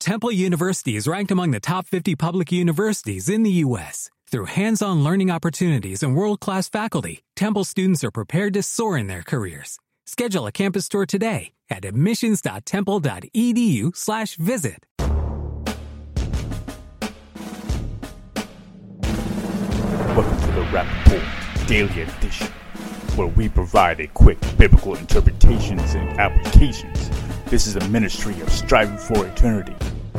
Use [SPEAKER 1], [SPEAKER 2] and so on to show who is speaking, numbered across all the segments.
[SPEAKER 1] Temple University is ranked among the top 50 public universities in the U.S. Through hands-on learning opportunities and world-class faculty, Temple students are prepared to soar in their careers. Schedule a campus tour today at admissions.temple.edu/slash visit.
[SPEAKER 2] Welcome to the Rapp Report Daily Edition, where we provide a quick biblical interpretations and applications. This is a ministry of striving for eternity.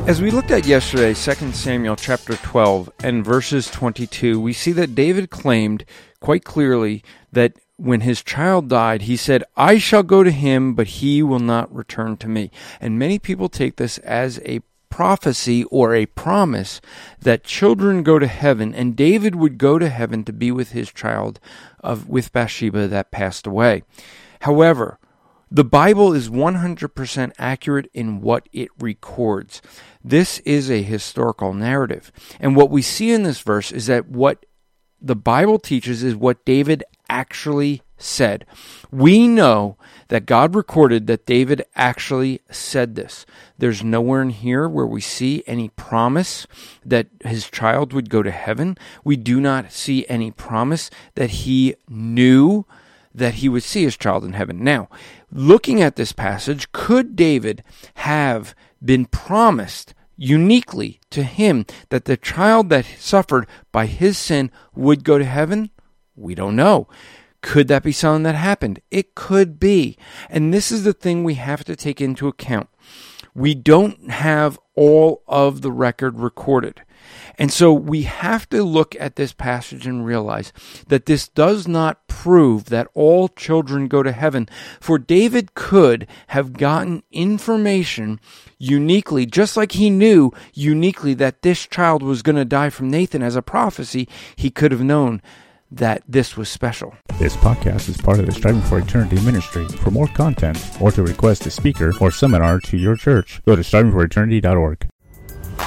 [SPEAKER 3] As we looked at yesterday, 2 Samuel chapter 12 and verses 22, we see that David claimed quite clearly that when his child died, he said, I shall go to him, but he will not return to me. And many people take this as a prophecy or a promise that children go to heaven and David would go to heaven to be with his child of with Bathsheba that passed away. However, the Bible is 100% accurate in what it records. This is a historical narrative. And what we see in this verse is that what the Bible teaches is what David actually said. We know that God recorded that David actually said this. There's nowhere in here where we see any promise that his child would go to heaven. We do not see any promise that he knew that he would see his child in heaven. Now, looking at this passage, could David have been promised uniquely to him that the child that suffered by his sin would go to heaven? We don't know. Could that be something that happened? It could be. And this is the thing we have to take into account. We don't have all of the record recorded. And so we have to look at this passage and realize that this does not prove that all children go to heaven. For David could have gotten information uniquely, just like he knew uniquely that this child was going to die from Nathan as a prophecy, he could have known that this was special.
[SPEAKER 2] This podcast is part of the Striving for Eternity ministry. For more content or to request a speaker or seminar to your church, go to strivingforeternity.org.